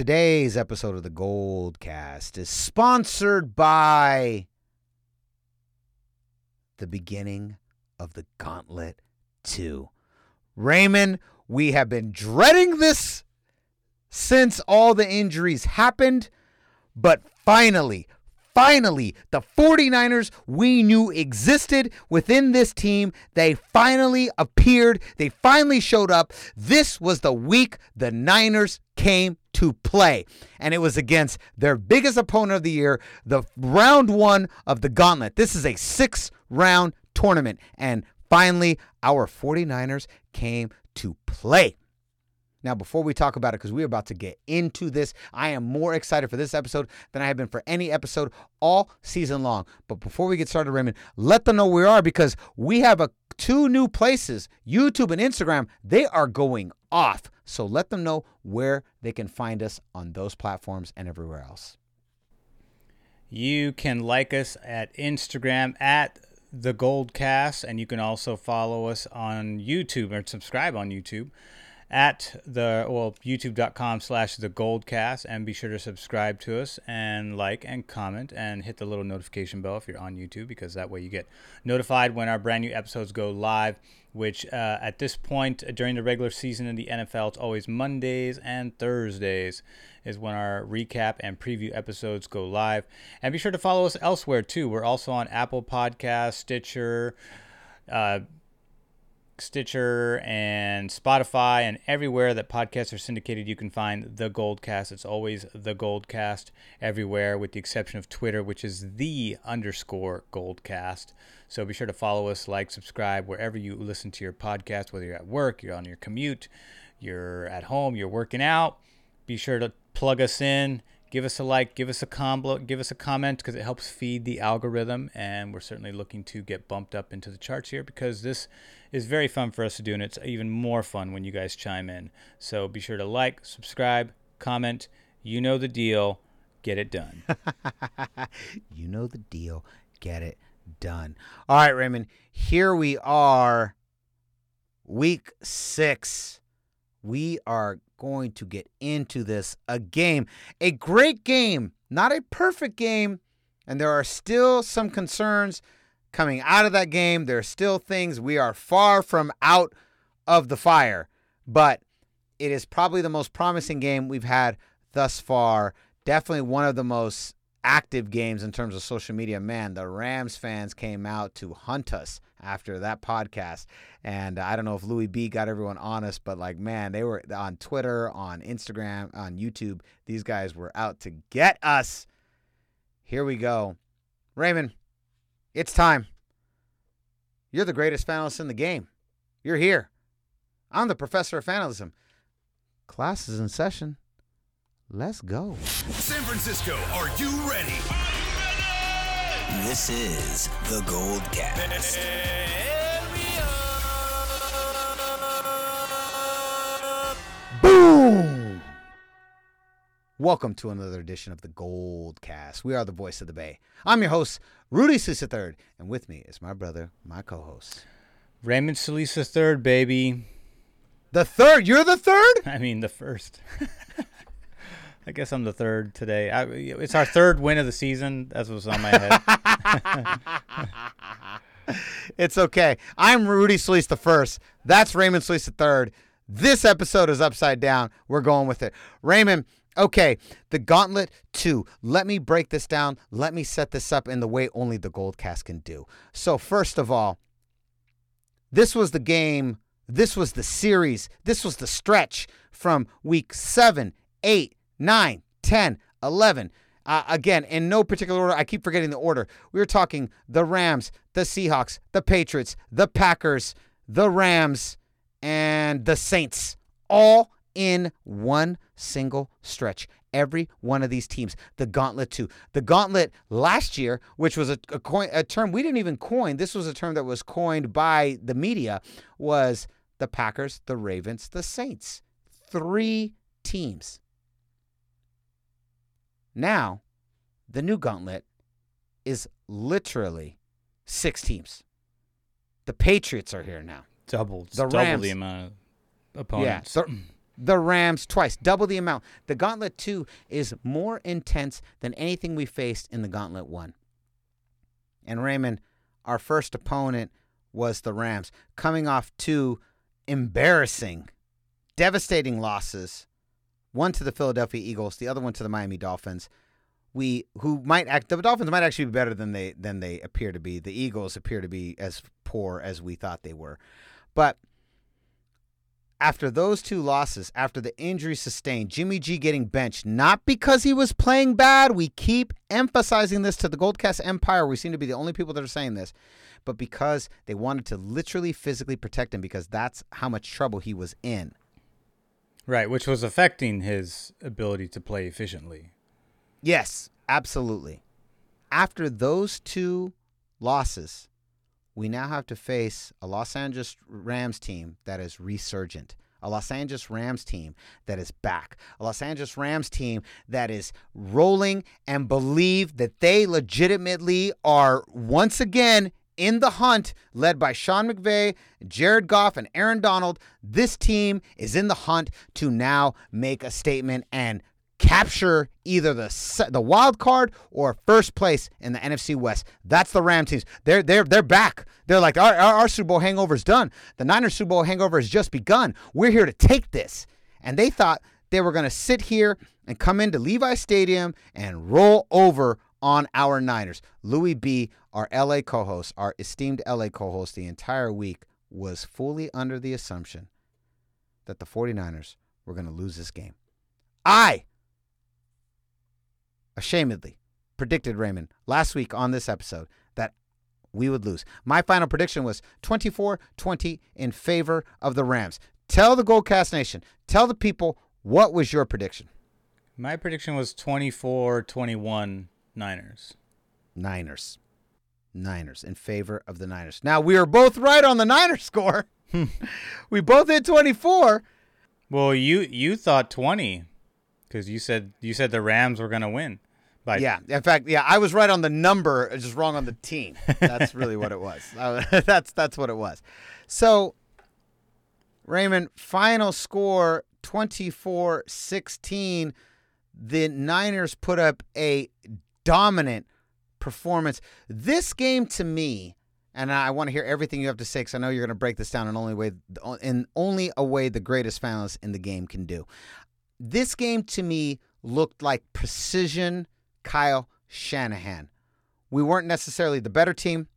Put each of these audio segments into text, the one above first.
Today's episode of the Goldcast is sponsored by the beginning of the Gauntlet 2. Raymond, we have been dreading this since all the injuries happened, but finally, finally, the 49ers we knew existed within this team, they finally appeared. They finally showed up. This was the week the Niners came to play. And it was against their biggest opponent of the year, the round one of the gauntlet. This is a six round tournament. And finally, our 49ers came to play. Now, before we talk about it, because we're about to get into this, I am more excited for this episode than I have been for any episode all season long. But before we get started, Raymond, let them know where we are because we have a two new places, YouTube and Instagram. They are going off. So let them know where they can find us on those platforms and everywhere else. You can like us at Instagram at the Goldcast, and you can also follow us on YouTube or subscribe on YouTube at the well youtube.com slash the goldcast and be sure to subscribe to us and like and comment and hit the little notification bell if you're on youtube because that way you get notified when our brand new episodes go live which uh, at this point during the regular season in the nfl it's always mondays and thursdays is when our recap and preview episodes go live. And be sure to follow us elsewhere too. We're also on apple podcast stitcher uh, Stitcher and Spotify and everywhere that podcasts are syndicated, you can find the Goldcast. It's always the Goldcast everywhere, with the exception of Twitter, which is the underscore Goldcast. So be sure to follow us, like, subscribe wherever you listen to your podcast, whether you're at work, you're on your commute, you're at home, you're working out. Be sure to plug us in give us a like, give us a com, give us a comment because it helps feed the algorithm, and we're certainly looking to get bumped up into the charts here because this is very fun for us to do, and it's even more fun when you guys chime in. So be sure to like, subscribe, comment. You know the deal. Get it done. you know the deal. Get it done. All right, Raymond. Here we are, week six. We are going to get into this a game, a great game, not a perfect game, and there are still some concerns coming out of that game. There are still things we are far from out of the fire, but it is probably the most promising game we've had thus far. Definitely one of the most active games in terms of social media. Man, the Rams fans came out to hunt us after that podcast. And I don't know if Louis B got everyone honest, but like, man, they were on Twitter, on Instagram, on YouTube. These guys were out to get us. Here we go. Raymond, it's time. You're the greatest fanalist in the game. You're here. I'm the professor of fanalism. Class is in session. Let's go. San Francisco, are you ready? This is the Gold Cast. Boom! Welcome to another edition of the Gold Cast. We are the voice of the Bay. I'm your host, Rudy Solis III, and with me is my brother, my co-host, Raymond Solis III, baby. The third? You're the third? I mean, the first. I guess I'm the third today. I, it's our third win of the season. That's what's on my head. it's okay. I'm Rudy Solis the first. That's Raymond Solis the third. This episode is upside down. We're going with it. Raymond, okay, the Gauntlet 2. Let me break this down. Let me set this up in the way only the Gold Cast can do. So, first of all, this was the game, this was the series, this was the stretch from week 7, 8, 9, 10, 11. Uh, again, in no particular order, I keep forgetting the order. We were talking the Rams, the Seahawks, the Patriots, the Packers, the Rams, and the Saints, all in one single stretch. Every one of these teams, the Gauntlet 2. The Gauntlet last year, which was a, a, coin, a term we didn't even coin, this was a term that was coined by the media, was the Packers, the Ravens, the Saints. Three teams. Now, the new Gauntlet is literally six teams. The Patriots are here now double the double Rams, the amount of opponents. Yeah, the, the Rams twice, double the amount. The Gauntlet 2 is more intense than anything we faced in the Gauntlet 1. And Raymond, our first opponent was the Rams, coming off two embarrassing, devastating losses. One to the Philadelphia Eagles, the other one to the Miami Dolphins. We who might act the Dolphins might actually be better than they than they appear to be. The Eagles appear to be as poor as we thought they were. But after those two losses, after the injury sustained, Jimmy G getting benched, not because he was playing bad. We keep emphasizing this to the Goldcast Empire. We seem to be the only people that are saying this, but because they wanted to literally physically protect him because that's how much trouble he was in. Right, which was affecting his ability to play efficiently. Yes, absolutely. After those two losses, we now have to face a Los Angeles Rams team that is resurgent, a Los Angeles Rams team that is back, a Los Angeles Rams team that is rolling and believe that they legitimately are once again in the hunt, led by Sean McVay, Jared Goff, and Aaron Donald. This team is in the hunt to now make a statement and capture either the the wild card or first place in the NFC West. That's the Ram teams. They're they're they're back. They're like our, our, our Super Bowl hangover is done. The Niners Super Bowl hangover has just begun. We're here to take this. And they thought they were going to sit here and come into Levi Stadium and roll over on our Niners. Louis B, our LA co-host, our esteemed LA co-host the entire week was fully under the assumption that the 49ers were going to lose this game. I ashamedly predicted Raymond last week on this episode that we would lose. My final prediction was 24-20 in favor of the Rams. Tell the Goldcast Nation, tell the people what was your prediction? My prediction was 24 21 Niners. Niners. Niners in favor of the Niners. Now we are both right on the Niners score. we both hit 24. Well, you you thought 20 cuz you said you said the Rams were going to win. By Yeah, in fact, yeah, I was right on the number, just wrong on the team. That's really what it was. Uh, that's that's what it was. So, Raymond, final score 24-16. The Niners put up a dominant performance. This game to me, and I want to hear everything you have to say because I know you're going to break this down in only way in only a way the greatest fanalists in the game can do. This game to me looked like precision Kyle Shanahan. We weren't necessarily the better team.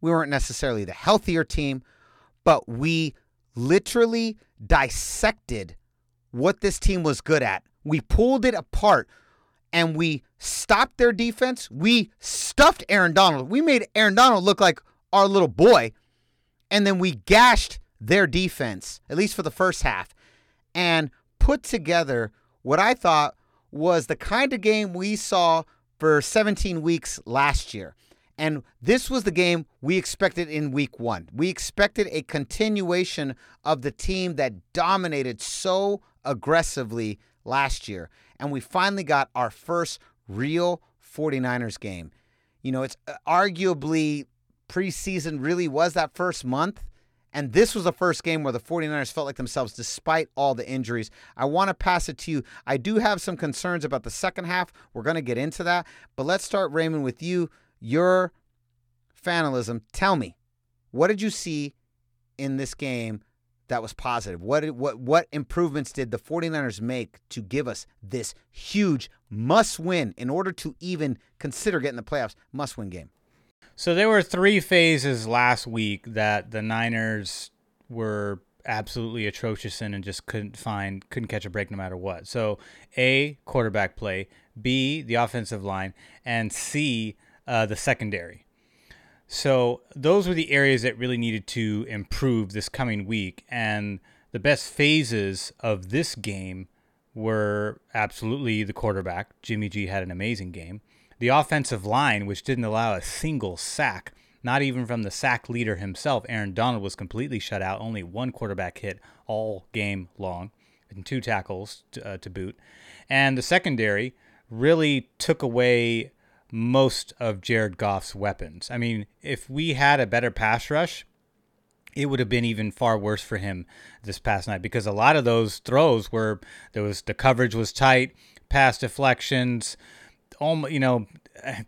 We weren't necessarily the healthier team, but we literally dissected what this team was good at. We pulled it apart and we stopped their defense. We stuffed Aaron Donald. We made Aaron Donald look like our little boy. And then we gashed their defense, at least for the first half, and put together what I thought was the kind of game we saw for 17 weeks last year. And this was the game we expected in week one. We expected a continuation of the team that dominated so aggressively last year. And we finally got our first real 49ers game. You know, it's uh, arguably preseason really was that first month. And this was the first game where the 49ers felt like themselves despite all the injuries. I want to pass it to you. I do have some concerns about the second half. We're going to get into that. But let's start, Raymond, with you. Your fanalism. Tell me, what did you see in this game that was positive? What what what improvements did the 49ers make to give us this huge must win in order to even consider getting the playoffs must win game? So there were three phases last week that the Niners were absolutely atrocious in and just couldn't find couldn't catch a break no matter what. So A, quarterback play, B, the offensive line, and C, uh, the secondary. So those were the areas that really needed to improve this coming week and the best phases of this game were absolutely the quarterback. Jimmy G had an amazing game. The offensive line, which didn't allow a single sack, not even from the sack leader himself. Aaron Donald was completely shut out, only one quarterback hit all game long, and two tackles to, uh, to boot. And the secondary really took away most of Jared Goff's weapons. I mean, if we had a better pass rush, it would have been even far worse for him this past night because a lot of those throws were there was the coverage was tight, pass deflections, almost you know,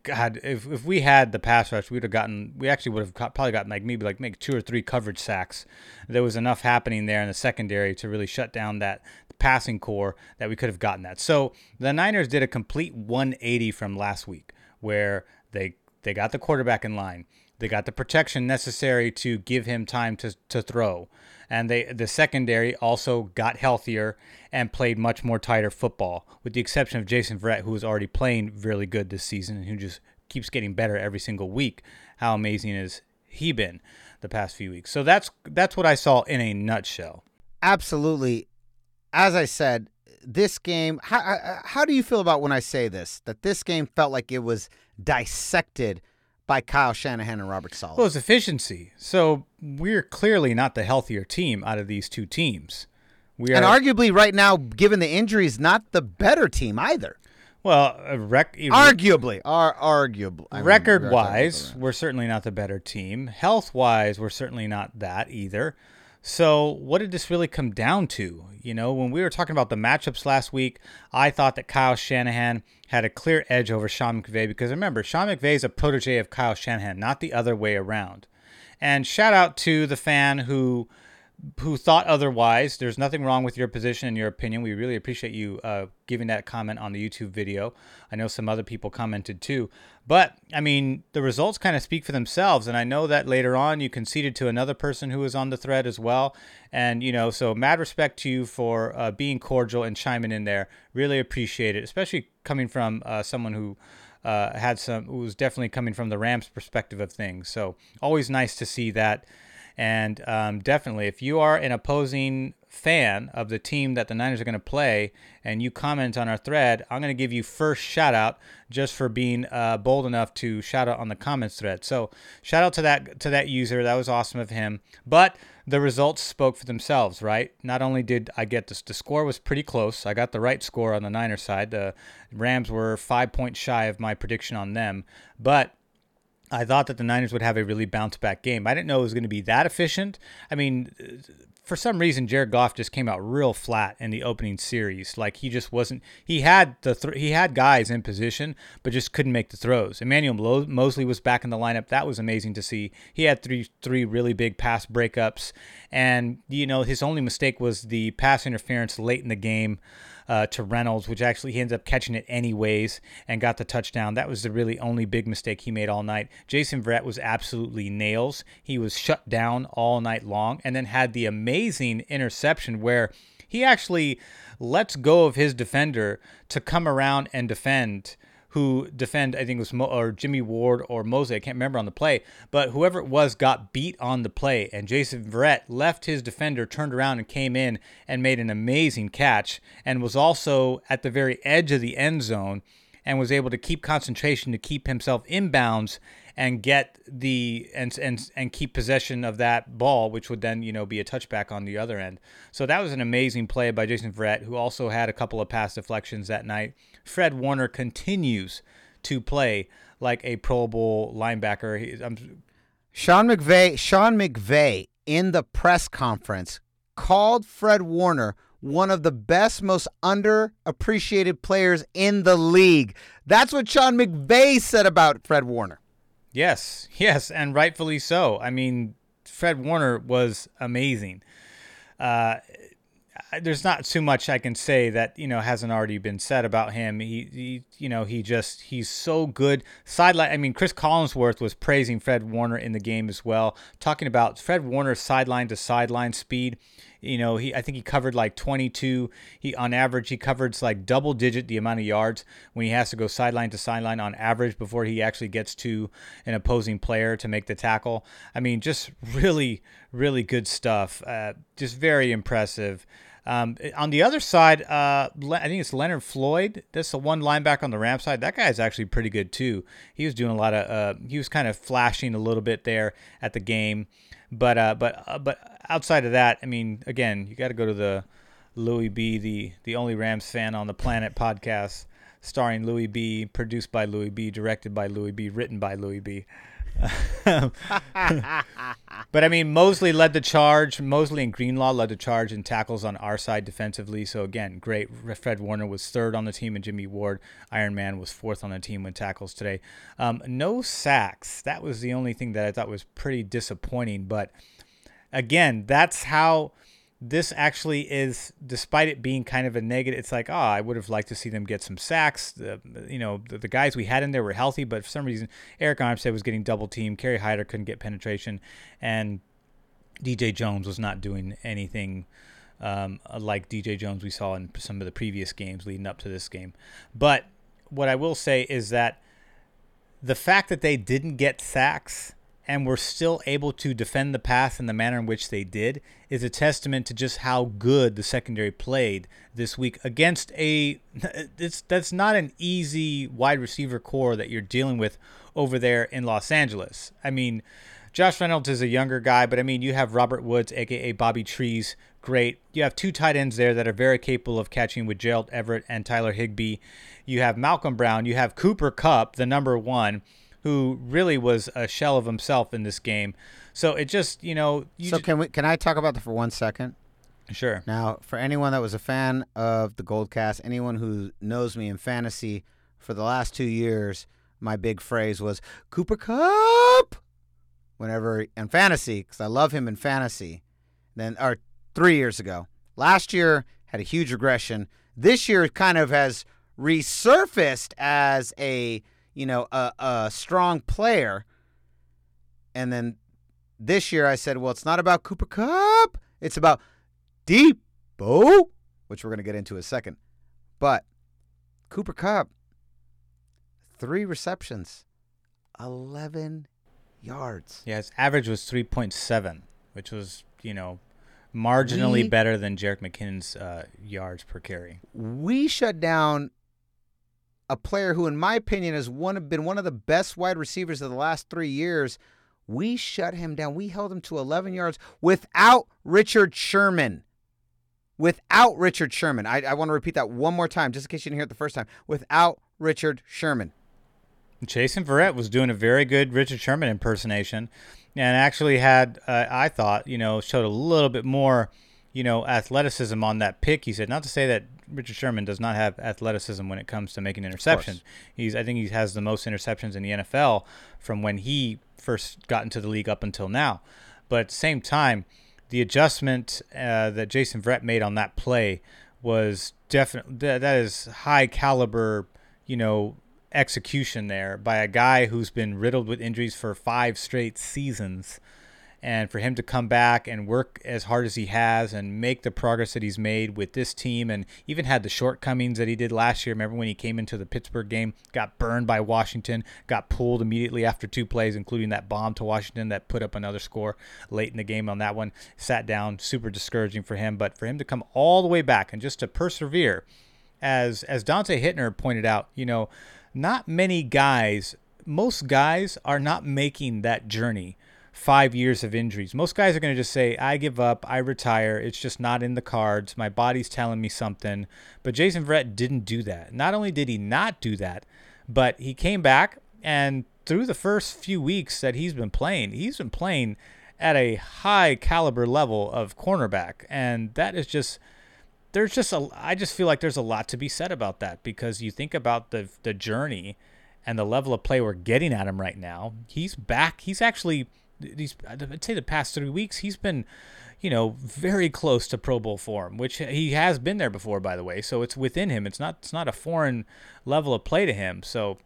God, if if we had the pass rush, we'd have gotten we actually would have probably gotten like maybe like make two or three coverage sacks. There was enough happening there in the secondary to really shut down that passing core that we could have gotten that. So the Niners did a complete 180 from last week where they they got the quarterback in line. They got the protection necessary to give him time to, to throw. And they the secondary also got healthier and played much more tighter football, with the exception of Jason Verrett, who was already playing really good this season and who just keeps getting better every single week. How amazing has he been the past few weeks? So that's that's what I saw in a nutshell. Absolutely. As I said, this game. How how do you feel about when I say this? That this game felt like it was dissected by Kyle Shanahan and Robert Saleh. Well, it's efficiency. So we're clearly not the healthier team out of these two teams. We are, and arguably, right now, given the injuries, not the better team either. well, uh, rec- Arguably, are arguably. I record mean, wise, we're certainly not the better team. Health wise, we're certainly not that either. So, what did this really come down to? You know, when we were talking about the matchups last week, I thought that Kyle Shanahan had a clear edge over Sean McVay because remember, Sean McVay is a protege of Kyle Shanahan, not the other way around. And shout out to the fan who who thought otherwise. There's nothing wrong with your position and your opinion. We really appreciate you uh, giving that comment on the YouTube video. I know some other people commented too. But, I mean, the results kind of speak for themselves. And I know that later on you conceded to another person who was on the thread as well. And, you know, so mad respect to you for uh, being cordial and chiming in there. Really appreciate it, especially coming from uh, someone who. Uh, had some who was definitely coming from the Rams perspective of things. So always nice to see that and um, definitely, if you are an opposing fan of the team that the Niners are going to play and you comment on our thread, I'm going to give you first shout out just for being uh, bold enough to shout out on the comments thread. So shout out to that to that user. That was awesome of him. But the results spoke for themselves, right? Not only did I get this, the score was pretty close. I got the right score on the Niners side. The Rams were five points shy of my prediction on them, but I thought that the Niners would have a really bounce back game. I didn't know it was going to be that efficient. I mean, for some reason, Jared Goff just came out real flat in the opening series. Like he just wasn't. He had the th- he had guys in position, but just couldn't make the throws. Emmanuel Mo- Moseley was back in the lineup. That was amazing to see. He had three three really big pass breakups, and you know his only mistake was the pass interference late in the game uh, to Reynolds, which actually he ends up catching it anyways and got the touchdown. That was the really only big mistake he made all night. Jason Verrett was absolutely nails. He was shut down all night long and then had the amazing interception where he actually lets go of his defender to come around and defend who defend I think it was Mo, or Jimmy Ward or Moseley I can't remember on the play but whoever it was got beat on the play and Jason Verrett left his defender turned around and came in and made an amazing catch and was also at the very edge of the end zone and was able to keep concentration to keep himself inbounds and get the and and and keep possession of that ball, which would then you know be a touchback on the other end. So that was an amazing play by Jason Verrett, who also had a couple of pass deflections that night. Fred Warner continues to play like a Pro Bowl linebacker. He, I'm, Sean McVay, Sean McVay in the press conference called Fred Warner one of the best, most underappreciated players in the league. That's what Sean McVay said about Fred Warner. Yes, yes, and rightfully so. I mean, Fred Warner was amazing. Uh, there's not too much I can say that you know hasn't already been said about him. He, he, you know, he just he's so good. Sideline. I mean, Chris Collinsworth was praising Fred Warner in the game as well, talking about Fred Warner's sideline to sideline speed. You know, he I think he covered like 22. He on average he covers like double digit the amount of yards when he has to go sideline to sideline on average before he actually gets to an opposing player to make the tackle. I mean, just really really good stuff. Uh, just very impressive. Um, on the other side, uh, I think it's Leonard Floyd. That's the one linebacker on the Ram side. That guy is actually pretty good too. He was doing a lot of. Uh, he was kind of flashing a little bit there at the game, but uh, but uh, but outside of that, I mean, again, you got to go to the Louis B, the the only Rams fan on the planet podcast, starring Louis B, produced by Louis B, directed by Louis B, written by Louis B. but I mean, Moseley led the charge. Moseley and Greenlaw led the charge in tackles on our side defensively. So again, great. Fred Warner was third on the team, and Jimmy Ward, Iron Man, was fourth on the team with tackles today. Um, no sacks. That was the only thing that I thought was pretty disappointing. But again, that's how this actually is, despite it being kind of a negative, it's like, oh, I would have liked to see them get some sacks. The, you know, the, the, guys we had in there were healthy, but for some reason, Arik Armstead was getting double teamed. Kerry Hyder couldn't get penetration, and DJ Jones was not doing anything um, like DJ Jones we saw in some of the previous games leading up to this game. But what I will say is that the fact that they didn't get sacks and were still able to defend the pass in the manner in which they did is a testament to just how good the secondary played this week against a it's that's not an easy wide receiver core that you're dealing with over there in Los Angeles. I mean, Josh Reynolds is a younger guy, but I mean, you have Robert Woods, aka Bobby Trees, great. You have two tight ends there that are very capable of catching with Gerald Everett and Tyler Higbee. You have Malcolm Brown. You have Cooper Kupp, the number one who really was a shell of himself in this game. So it just, you know. You so just, can we? Can I talk about that for one second? Sure. Now, for anyone that was a fan of the Goldcast, anyone who knows me in fantasy for the last two years, my big phrase was Cooper Kupp. Whenever in fantasy, because I love him in fantasy. Then, or three years ago, last year had a huge regression. This year kind of has resurfaced as a you know, a, a strong player. And then this year I said, well, it's not about Cooper Kupp. It's about Deebo, which we're going to get into in a second. But Cooper Kupp, three receptions, 11 yards. Yeah, his average was 3.7, which was, you know, marginally we, better than Jerick McKinnon's uh, yards per carry. We shut down a player who, in my opinion, has one been one of the best wide receivers of the last three years. We shut him down. We held him to 11 yards without Richard Sherman. Without Richard Sherman. I, I want to repeat that one more time, just in case you didn't hear it the first time. Without Richard Sherman. Jason Verrett was doing a very good Richard Sherman impersonation, and actually had, uh, I thought, you know, showed a little bit more, you know, athleticism on that pick. He said, not to say that Richard Sherman does not have athleticism when it comes to making interceptions. He's I think he has the most interceptions in the NFL from when he first got into the league up until now. But at the same time, the adjustment uh, that Jason Verrett made on that play was definitely that, that is high caliber, you know, execution there by a guy who's been riddled with injuries for five straight seasons and for him to come back and work as hard as he has and make the progress that he's made with this team and even had the shortcomings that he did last year. Remember when he came into the Pittsburgh game, got burned by Washington, got pulled immediately after two plays, including that bomb to Washington that put up another score late in the game on that one. Sat down, super discouraging for him. But for him to come all the way back and just to persevere, as as Dante Hittner pointed out, you know, not many guys, most guys are not making that journey five years of injuries. Most guys are going to just say, I give up, I retire. It's just not in the cards. My body's telling me something. But Jason Verrett didn't do that. Not only did he not do that, but he came back and through the first few weeks that he's been playing, he's been playing at a high caliber level of cornerback. And that is just there's just a I just feel like there's a lot to be said about that because you think about the the journey and the level of play we're getting at him right now. He's back. He's actually these I'd say the past three weeks he's been you know very close to Pro Bowl form, which he has been there before, by the way. So it's within him. It's not it's not a foreign level of play to him. So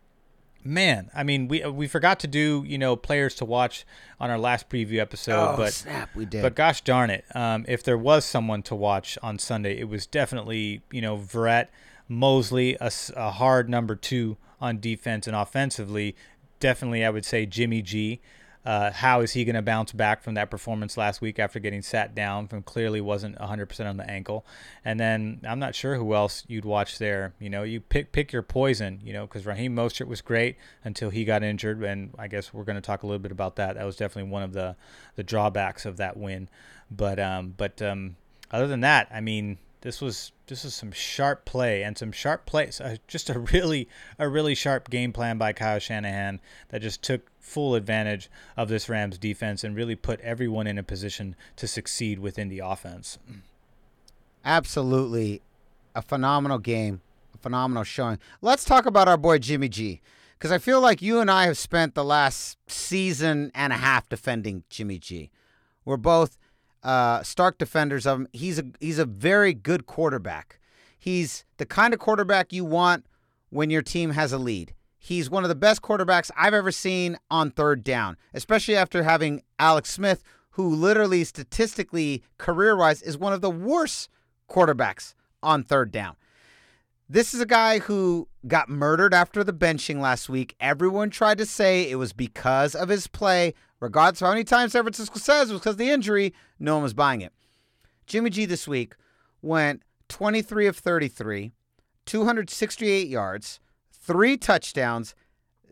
man, I mean we we forgot to do you know players to watch on our last preview episode, oh, but snap, we did. But gosh darn it, um, if there was someone to watch on Sunday, it was definitely you know Verrett, Moseley, a, a hard number two on defense and offensively. Definitely, I would say Jimmy G. Uh, how is he going to bounce back from that performance last week after getting sat down from clearly wasn't 100% on the ankle? And then I'm not sure who else you'd watch there. You know, you pick pick your poison. You know, because Raheem Mostert was great until he got injured, and I guess we're going to talk a little bit about that. That was definitely one of the the drawbacks of that win. But um, but um, other than that, I mean, This was this was some sharp play and some sharp plays. Uh, just a really a really sharp game plan by Kyle Shanahan that just took full advantage of this Rams defense and really put everyone in a position to succeed within the offense. Absolutely, a phenomenal game, a phenomenal showing. Let's talk about our boy Jimmy G, because I feel like you and I have spent the last season and a half defending Jimmy G. We're both uh, stark defenders of him. He's a he's a very good quarterback. He's the kind of quarterback you want when your team has a lead. He's one of the best quarterbacks I've ever seen on third down, especially after having Alex Smith, who literally statistically, career wise, is one of the worst quarterbacks on third down. This is a guy who got murdered after the benching last week. Everyone tried to say it was because of his play. Regardless of how many times San Francisco says it was because of the injury, no one was buying it. Jimmy G this week went 23 of 33, 268 yards, three touchdowns,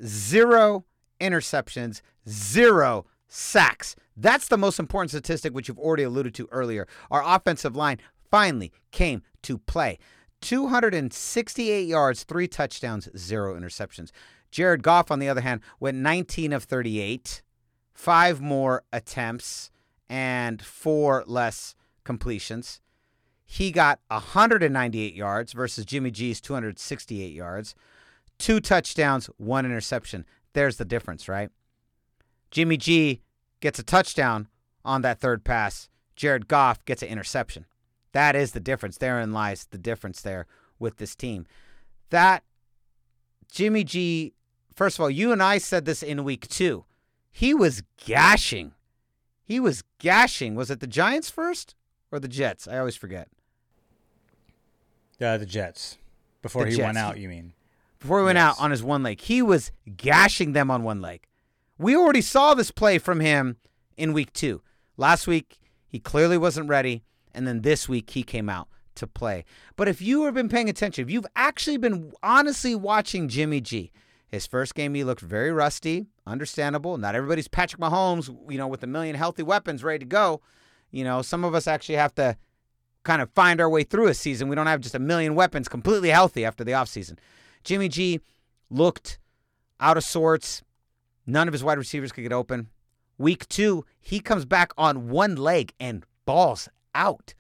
zero interceptions, zero sacks. That's the most important statistic, which you've already alluded to earlier. Our offensive line finally came to play. 268 yards, three touchdowns, zero interceptions. Jared Goff, on the other hand, went 19 of 38, five more attempts, and four less completions. He got 198 yards versus Jimmy G's 268 yards, two touchdowns, one interception. There's the difference, right? Jimmy G gets a touchdown on that third pass. Jared Goff gets an interception. That is the difference. Therein lies the difference there with this team. That Jimmy G, first of all, you and I said this in week two. He was gashing. He was gashing. Was it the Giants first or the Jets? I always forget. Uh, the Jets. Before The he went out, you mean? Before he went Yes. out on his one leg, he was gashing them on one leg. We already saw this play from him in week two. Last week, he clearly wasn't ready. And then this week, he came out to play. But if you have been paying attention, if you've actually been honestly watching Jimmy G, his first game, he looked very rusty, understandable. Not everybody's Patrick Mahomes, you know, with a million healthy weapons ready to go. You know, some of us actually have to kind of find our way through a season. We don't have just a million weapons completely healthy after the offseason. Jimmy G looked out of sorts. None of his wide receivers could get open. Week two, he comes back on one leg and balls out.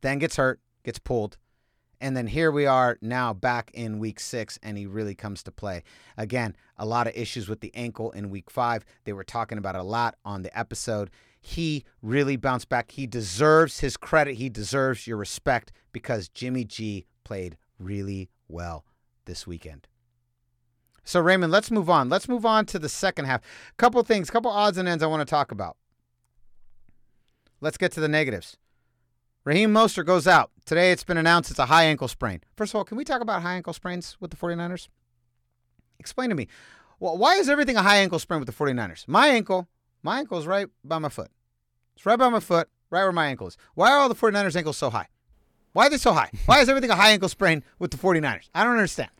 Then gets hurt, gets pulled. And then here we are now back in week six, and he really comes to play. Again, a lot of issues with the ankle in week five. They were talking about a lot on the episode. He really bounced back. He deserves his credit. He deserves your respect because Jimmy G played really well this weekend. So, Raymond, let's move on. Let's move on to the second half. Couple things, couple odds and ends I want to talk about. Let's get to the negatives. Raheem Mostert goes out. Today it's been announced it's a high ankle sprain. First of all, can we talk about high ankle sprains with the 49ers? Explain to me. Well, why is everything a high ankle sprain with the 49ers? My ankle, my ankle is right by my foot. It's right by my foot, right where my ankle is. Why are all the 49ers ankles so high? Why are they so high? Why is everything a high ankle sprain with the 49ers? I don't understand.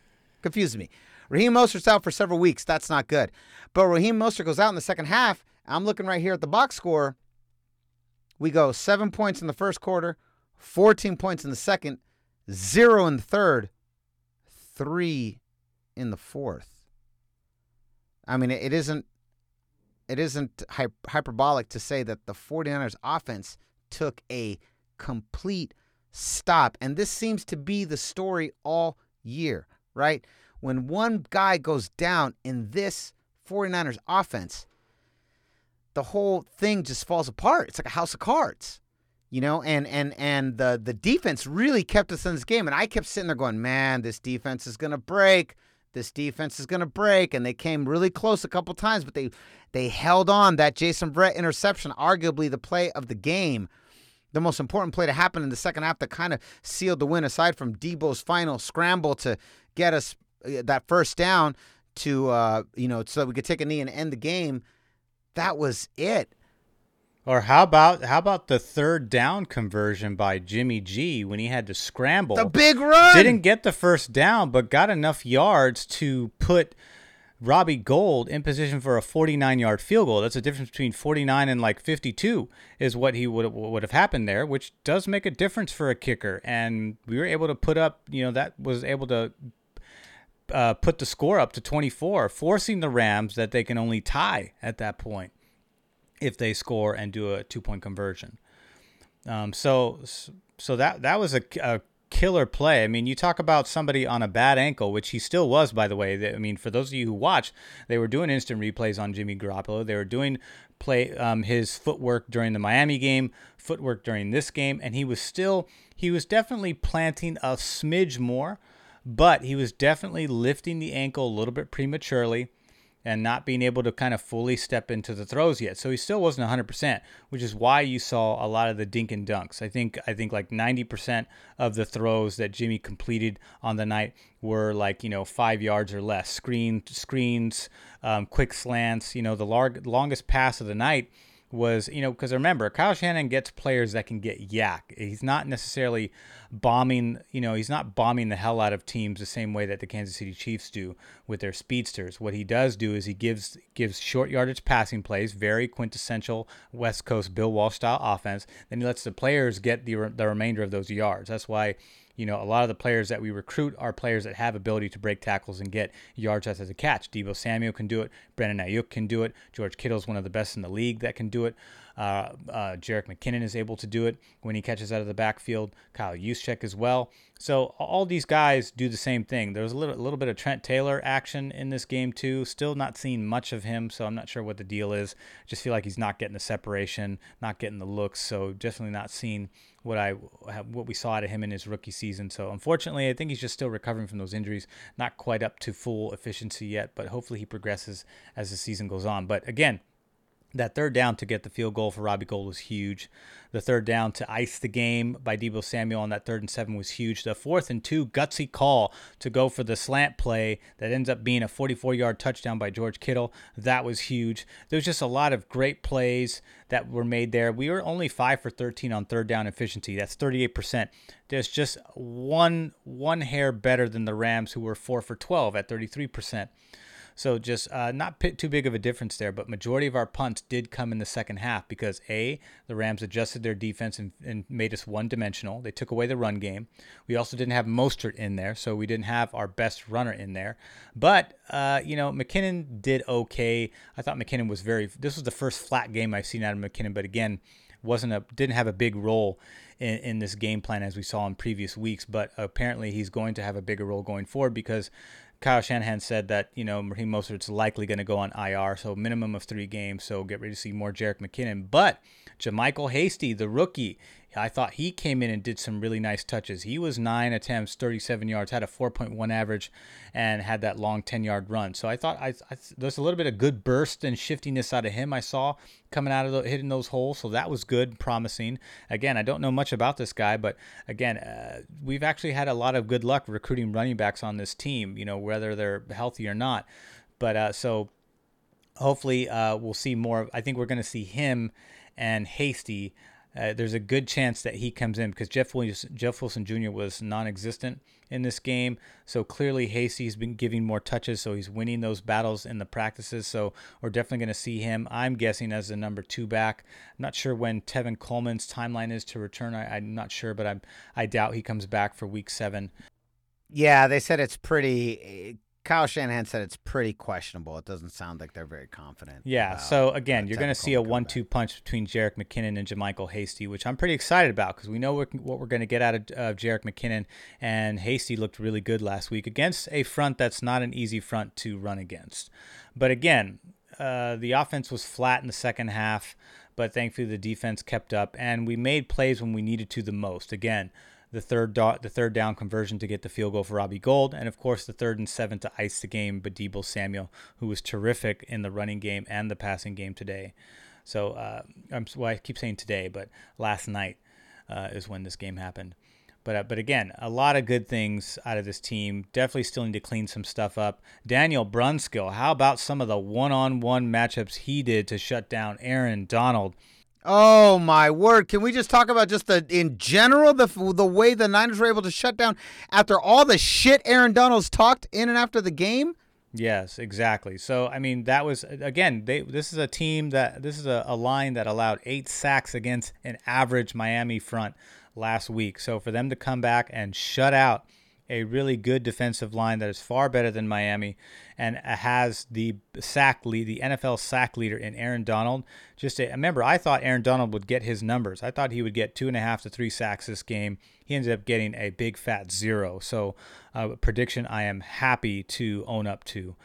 Confuses me. Raheem Mostert's out for several weeks. That's not good. But Raheem Mostert goes out in the second half. I'm looking right here at the box score. We go seven points in the first quarter, 14 points in the second, zero in the third, three in the fourth. I mean, it isn't it isn't hyperbolic to say that the 49ers offense took a complete stop. And this seems to be the story all year, right? When one guy goes down in this 49ers offense, the whole thing just falls apart. It's like a house of cards. You know, and and and the the defense really kept us in this game. And I kept sitting there going, Man, this defense is gonna break. This defense is gonna break. And they came really close a couple times, but they they held on that Jason Verrett interception, arguably the play of the game the most important play to happen in the second half that kind of sealed the win, aside from Deebo's final scramble to get us uh, that first down to uh, you know so that we could take a knee and end the game. That was it. Or how about how about the third down conversion by Jimmy G when he had to scramble? The big run. Didn't get the first down, but got enough yards to put Robbie Gould in position for a 49 yard field goal. That's a difference between 49 and like 52 is what he would would have happened there, which does make a difference for a kicker. And we were able to put up, you know, that was able to uh, put the score up to 24, forcing the Rams that they can only tie at that point if they score and do a two point conversion. Um, so so that that was a, a killer play. I mean, you talk about somebody on a bad ankle, which he still was, by the way. I mean, for those of you who watched, they were doing instant replays on Jimmy Garoppolo. They were doing play um, his footwork during the Miami game, footwork during this game, and he was still he was definitely planting a smidge more, but he was definitely lifting the ankle a little bit prematurely and not being able to kind of fully step into the throws yet. So he still wasn't 100%, which is why you saw a lot of the dink and dunks. I think I think like 90% of the throws that Jimmy completed on the night were like, you know, 5 yards or less. Screen screens, um, quick slants, you know, the lar- longest pass of the night was, you know, because remember, Kyle Shanahan gets players that can get YAC. He's not necessarily bombing, you know, he's not bombing the hell out of teams the same way that the Kansas City Chiefs do with their speedsters. What he does do is he gives gives short yardage passing plays, very quintessential West Coast Bill Walsh style offense. Then he lets the players get the the remainder of those yards. That's why you know, a lot of the players that we recruit are players that have ability to break tackles and get yards as a catch. Deebo Samuel can do it. Brandon Aiyuk can do it. George Kittle's one of the best in the league that can do it. Uh, uh, Jerick McKinnon is able to do it when he catches out of the backfield. Kyle Juszczyk as well. So all these guys do the same thing. There's a little, a little bit of Trent Taylor action in this game too. Still not seeing much of him, so I'm not sure what the deal is. Just feel like he's not getting the separation, not getting the looks. So definitely not seeing what I what we saw out of him in his rookie season. So unfortunately, I think he's just still recovering from those injuries, not quite up to full efficiency yet. But hopefully he progresses as the season goes on. But again, that third down to get the field goal for Robbie Gould was huge. The third down to ice the game by Deebo Samuel on that third and seven was huge. The fourth and two gutsy call to go for the slant play that ends up being a 44 yard touchdown by George Kittle. That was huge. There's just a lot of great plays that were made there. We were only five for 13 on third down efficiency. That's 38%. There's just one one hair better than the Rams, who were four for 12 at 33%. So just uh, not too big of a difference there, but majority of our punts did come in the second half because a the Rams adjusted their defense and, and made us one dimensional. They took away the run game. We also didn't have Mostert in there, so we didn't have our best runner in there. But uh, you know McKinnon did okay. I thought McKinnon was very. This was the first flat game I've seen out of McKinnon, but again wasn't a didn't have a big role in, in this game plan as we saw in previous weeks. But apparently he's going to have a bigger role going forward because Kyle Shanahan said that you know Raheem Mostert's likely going to go on IR, so minimum of three games. So get ready to see more Jerick McKinnon. But JaMycal Hasty, the rookie, I thought he came in and did some really nice touches. He was nine attempts, 37 yards, had a 4.1 average, and had that long 10 yard run. So I thought I, I, there's a little bit of good burst and shiftiness out of him. I saw coming out of the, hitting those holes, so that was good, promising. Again, I don't know much about this guy, but again, uh, we've actually had a lot of good luck recruiting running backs on this team. You know, whether they're healthy or not. But uh, so hopefully uh, we'll see more. I think we're going to see him and Hasty uh, there's a good chance that he comes in because Jeff Williams, Jeff Wilson Jr. was non-existent in this game. So clearly Hasty's been giving more touches, so he's winning those battles in the practices. So we're definitely going to see him. I'm guessing as the number two back. I'm not sure when Tevin Coleman's timeline is to return. I, am not sure, but I'm I doubt he comes back for Week Seven. Yeah, they said it's pretty Kyle Shanahan said it's pretty questionable. It doesn't sound like they're very confident. Yeah. So again, you're going to see a one-two punch between Jerick McKinnon and JaMycal Hasty, which I'm pretty excited about because we know what we're going to get out of uh, Jerick McKinnon, and Hasty looked really good last week against a front that's not an easy front to run against. But again, uh, the offense was flat in the second half, but thankfully the defense kept up, and we made plays when we needed to the most. Again the third do- the third down conversion to get the field goal for Robbie Gould, and of course the third and seven to ice the game. But Deebo Samuel, who was terrific in the running game and the passing game today. So uh, I'm well, I keep saying today, but last night uh, is when this game happened. But uh, but again, a lot of good things out of this team. Definitely still need to clean some stuff up. Daniel Brunskill, how about some of the one-on-one matchups he did to shut down Aaron Donald? Oh my word! Can we just talk about just the in general the the way the Niners were able to shut down after all the shit Aaron Donald's talked in and after the game? Yes, exactly. So I mean, that was again. They this is a team that this is a, a line that allowed eight sacks against an average Miami front last week. So for them to come back and shut out a really good defensive line that is far better than Miami and has the sack lead, the NFL sack leader in Aaron Donald. Just a, remember, I thought Aaron Donald would get his numbers. I thought he would get two and a half to three sacks this game. He ended up getting a big fat zero. So, uh, prediction I am happy to own up to.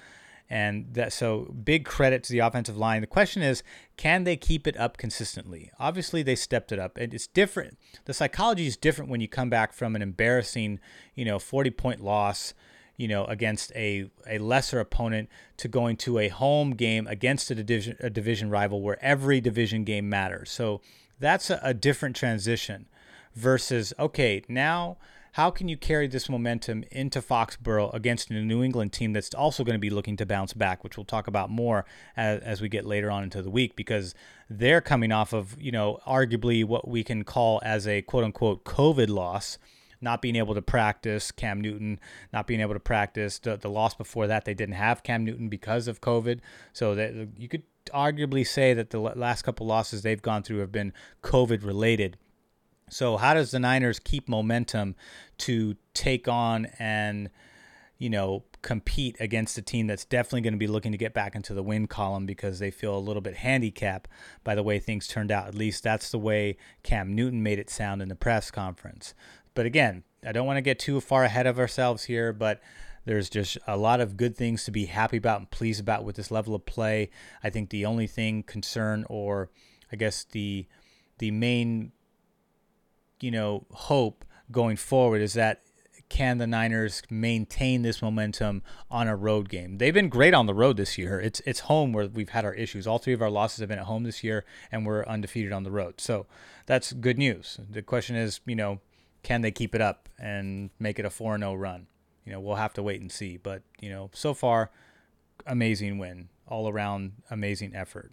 And that so big credit to the offensive line. The question is, can they keep it up consistently? Obviously, they stepped it up, and it's different. The psychology is different when you come back from an embarrassing, you know, 40 point loss, you know, against a a lesser opponent to going to a home game against a division a division rival where every division game matters. So that's a, a different transition versus okay now how can you carry this momentum into Foxborough against a New England team that's also going to be looking to bounce back, which we'll talk about more as, as we get later on into the week because they're coming off of, you know, arguably what we can call as a quote unquote COVID loss not being able to practice, Cam Newton not being able to practice. The, the loss before that, they didn't have Cam Newton because of COVID. So that you could arguably say that the last couple losses they've gone through have been COVID related. So how does the Niners keep momentum to take on and you know compete against a team that's definitely going to be looking to get back into the win column because they feel a little bit handicapped by the way things turned out. At least that's the way Cam Newton made it sound in the press conference. But again, I don't want to get too far ahead of ourselves here, but there's just a lot of good things to be happy about and pleased about with this level of play. I think the only thing concern or I guess the the main you know, hope going forward is that can the Niners maintain this momentum on a road game? They've been great on the road this year. It's it's home where we've had our issues. All three of our losses have been at home this year, and we're undefeated on the road. So that's good news. The question is, you know, can they keep it up and make it a 4 0 run? You know, we'll have to wait and see. But, you know, so far, amazing win. All around, amazing effort.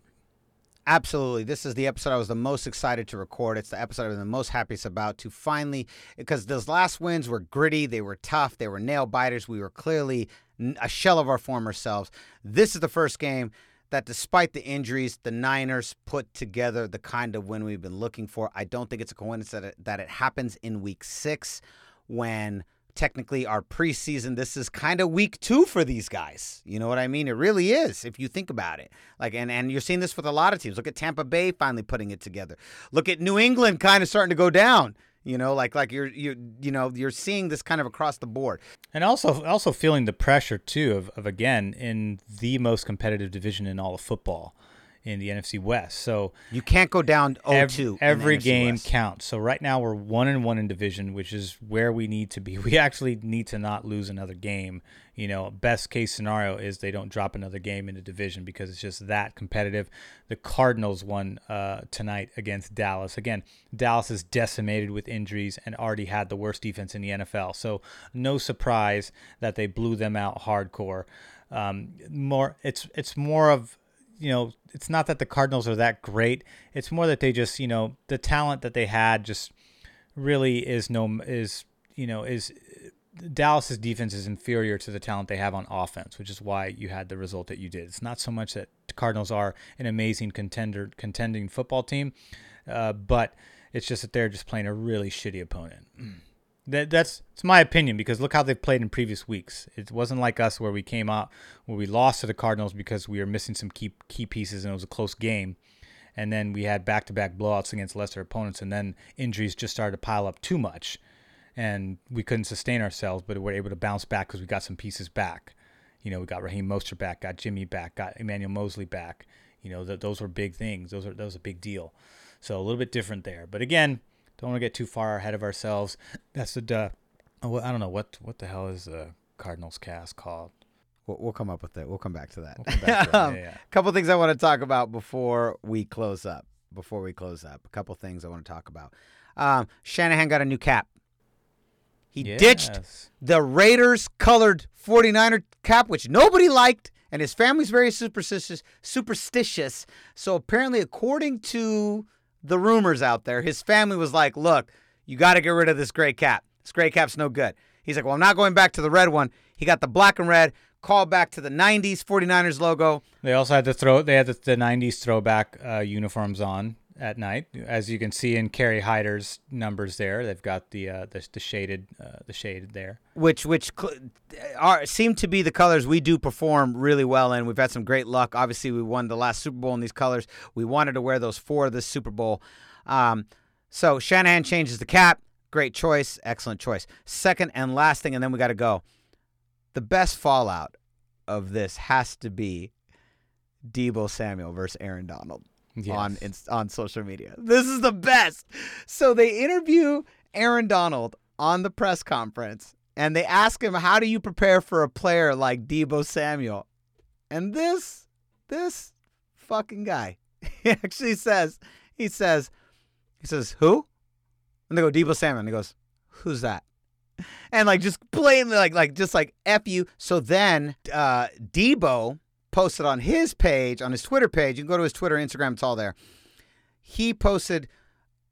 Absolutely. This is the episode I was the most excited to record. It's the episode I was the most happiest about to finally, because those last wins were gritty, they were tough, they were nail biters. We were clearly a shell of our former selves. This is the first game that, despite the injuries, the Niners put together the kind of win we've been looking for. I don't think it's a coincidence that it, that it happens in week six when technically our preseason. This is kind of week two for these guys. You know what i mean? It really is if you think about it. Like and and you're seeing this with a lot of teams. Look at tampa bay finally putting it together. Look at new england kind of starting to go down. You know like like you're you you know you're seeing this kind of across the board. And also also feeling the pressure too of, of again in the most competitive division in all of football in the NFC West. So you can't go down 0-2. Every, every game West. counts. So right now we're one and one in division, which is where we need to be. We actually need to not lose another game. You know, best case scenario is they don't drop another game in the division because it's just that competitive. The Cardinals won uh, tonight against Dallas. Again, Dallas is decimated with injuries and already had the worst defense in the NFL. So no surprise that they blew them out hardcore. Um, more, it's it's more of you know, it's not that the Cardinals are that great. It's more that they just, you know, the talent that they had just really is no is you know is Dallas's defense is inferior to the talent they have on offense, which is why you had the result that you did. It's not so much that the Cardinals are an amazing contender contending football team, uh, but it's just that they're just playing a really shitty opponent. That that's it's my opinion because look how they've played in previous weeks. It wasn't like us where we came out where we lost to the Cardinals because we were missing some key key pieces and it was a close game. And then we had back-to-back blowouts against lesser opponents and then injuries just started to pile up too much and we couldn't sustain ourselves, but we were able to bounce back because we got some pieces back. You know, we got Raheem Mostert back, got Jimmy back, got Emmanuel Moseley back. You know, th- those were big things. Those are that was a big deal. So a little bit different there. But again, don't want to get too far ahead of ourselves. That's the uh, oh, I don't know what what the hell is the Cardinals cast called. We'll, we'll come up with it. We'll come back to that. We'll back to um, yeah, yeah. couple things I want to talk about before we close up. Before we close up, a couple things I want to talk about. Um, Shanahan got a new cap. He yes. ditched the Raiders colored 49er cap, which nobody liked, and his family's very superstitious. Superstitious. So apparently, according to the rumors out there, his family was like, look, you got to get rid of this gray cap. This gray cap's no good. He's like, well, I'm not going back to the red one. He got the black and red. call back to the 90s 49ers logo. They also had to throw. They had the, the '90s throwback uh, uniforms on at night, as you can see in Kerry Hyder's numbers. There, they've got the uh, the, the shaded uh, the shaded there. which which cl- are seem to be the colors we do perform really well in. We've had some great luck. Obviously, we won the last Super Bowl in these colors. We wanted to wear those for this Super Bowl. Um, so Shanahan changes the cap. Great choice, excellent choice. Second and last thing, and then we got to go. The best fallout of this has to be Deebo Samuel versus Aaron Donald on Yes. inst- on social media. This is the best. So they interview Aaron Donald on the press conference and they ask him, "How do you prepare for a player like Deebo Samuel?" And this this fucking guy he actually says he says he says, "Who?" And they go, "Deebo Samuel." And he goes, "Who's that?" And like just blatantly like like just like F you. So then uh Deebo posted on his page, on his Twitter page. You can go to his Twitter, Instagram, it's all there. He posted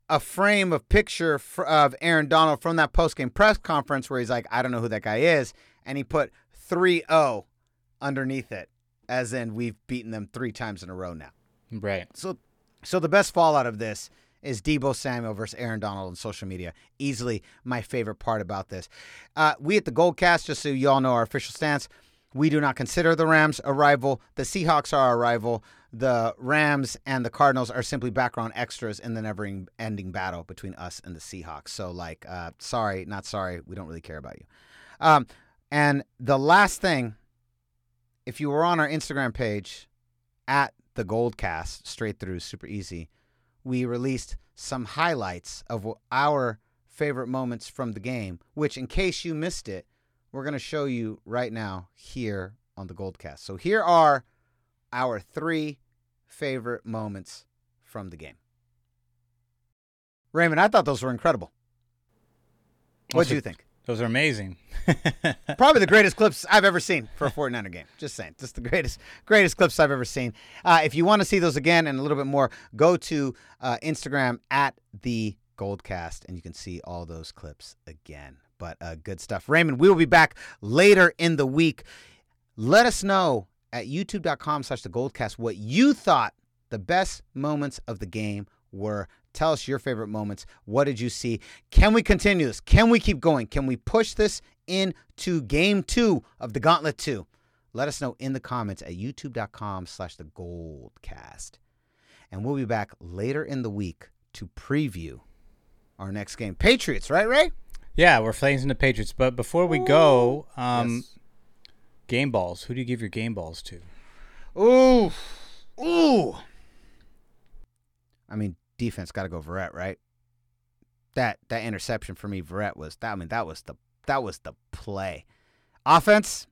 a frame of picture fr- of Aaron Donald from that post-game press conference where he's like, I don't know who that guy is. And he put 3-0 underneath it, as in we've beaten them three times in a row now. right. So, so the best fallout of this is Deebo Samuel versus Aaron Donald on social media. Easily my favorite part about this. Uh, we at the Goldcast, just so you all know our official stance, we do not consider the Rams a rival. The Seahawks are our rival. The Rams and the Cardinals are simply background extras in the never-ending battle between us and the Seahawks. So, like, uh, sorry, not sorry. We don't really care about you. Um, and the last thing, if you were on our Instagram page at the Goldcast, straight through, super easy, we released some highlights of our favorite moments from the game, which, in case you missed it, we're going to show you right now here on the Goldcast. So here are our three favorite moments from the game. Raymond, I thought those were incredible. What do you think? Those are amazing. Probably the greatest clips I've ever seen for a 49er game. Just saying. Just the greatest greatest clips I've ever seen. Uh, if you want to see those again and a little bit more, go to uh, Instagram at the Goldcast and you can see all those clips again. But uh, good stuff. Raymond, we will be back later in the week. Let us know at youtube.com slash the Goldcast what you thought the best moments of the game were. Tell us your favorite moments. What did you see? Can we continue this? Can we keep going? Can we push this into game two of the Gauntlet 2? Let us know in the comments at youtube.com slash the Goldcast. And we'll be back later in the week to preview our next game. Patriots, right, Ray? Yeah, we're facing the Patriots. But before we go, um, Yes. game balls. Who do you give your game balls to? Ooh. Ooh. I mean, defense got to go Verrett, right? That that interception for me, Verrett was that. I mean, that was the that was the play. Offense,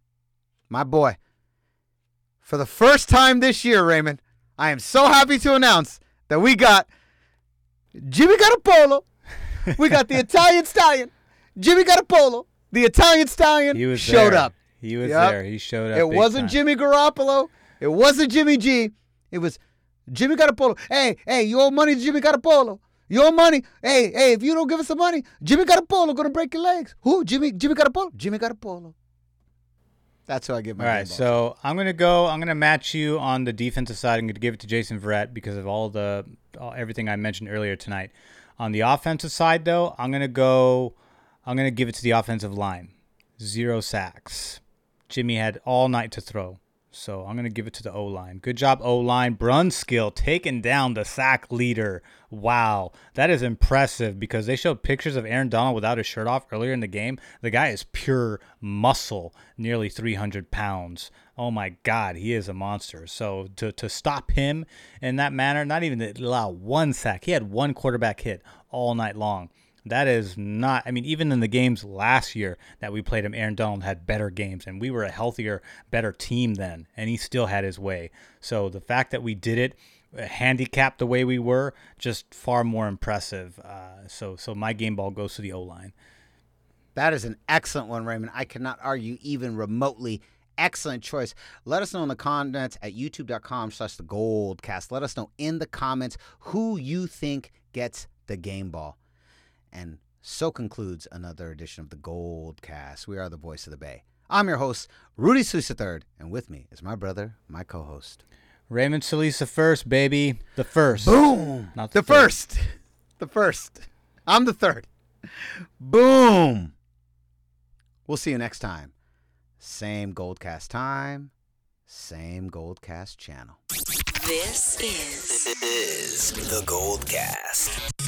my boy. For the first time this year, Raymond, I am so happy to announce that we got Jimmy Garoppolo. We got the Italian Stallion, Jimmy Garoppolo. The Italian Stallion He was showed there. up. He was Yep. there. He showed up. It wasn't time. Jimmy Garoppolo. It wasn't Jimmy G. It was Jimmy Garoppolo. Hey, hey, you owe money to Jimmy Garoppolo. You owe money. Hey, hey, if you don't give us the money, Jimmy Garoppolo gonna break your legs. Who? Jimmy Jimmy Garoppolo. Jimmy Garoppolo. That's who I give my All right, so I'm gonna go. I'm gonna match you on the defensive side. I'm gonna give it to Jason Verrett because of all the all, everything I mentioned earlier tonight. On the offensive side, though, I'm gonna go. I'm gonna give it to the offensive line. Zero sacks. Jimmy had all night to throw, so I'm gonna give it to the O line. Good job, O line. Brunskill taking down the sack leader. Wow, that is impressive because they showed pictures of Aaron Donald without his shirt off earlier in the game. The guy is pure muscle, nearly 300 pounds. Oh my God, he is a monster. So to, to stop him in that manner, not even to allow one sack, he had one quarterback hit all night long. That is not. I mean, even in the games last year that we played him, Aaron Donald had better games, and we were a healthier, better team then, and he still had his way. So the fact that we did it, uh, handicapped the way we were, just far more impressive. Uh, so, so my game ball goes to the O line. That is an excellent one, Raymond. I cannot argue even remotely. Excellent choice. Let us know in the comments at youtube.com slash the goldcast. Let us know in the comments who you think gets the game ball. And so concludes another edition of the Goldcast. We are the voice of the Bay. I'm your host, Rudy Solis III, and with me is my brother, my co host. Raymond Salisa the first, baby. The first. Boom! Not the the first. The first. I'm the third. Boom! We'll see you next time. Same Goldcast time, same Goldcast channel. This is, This is is the Gold Cast.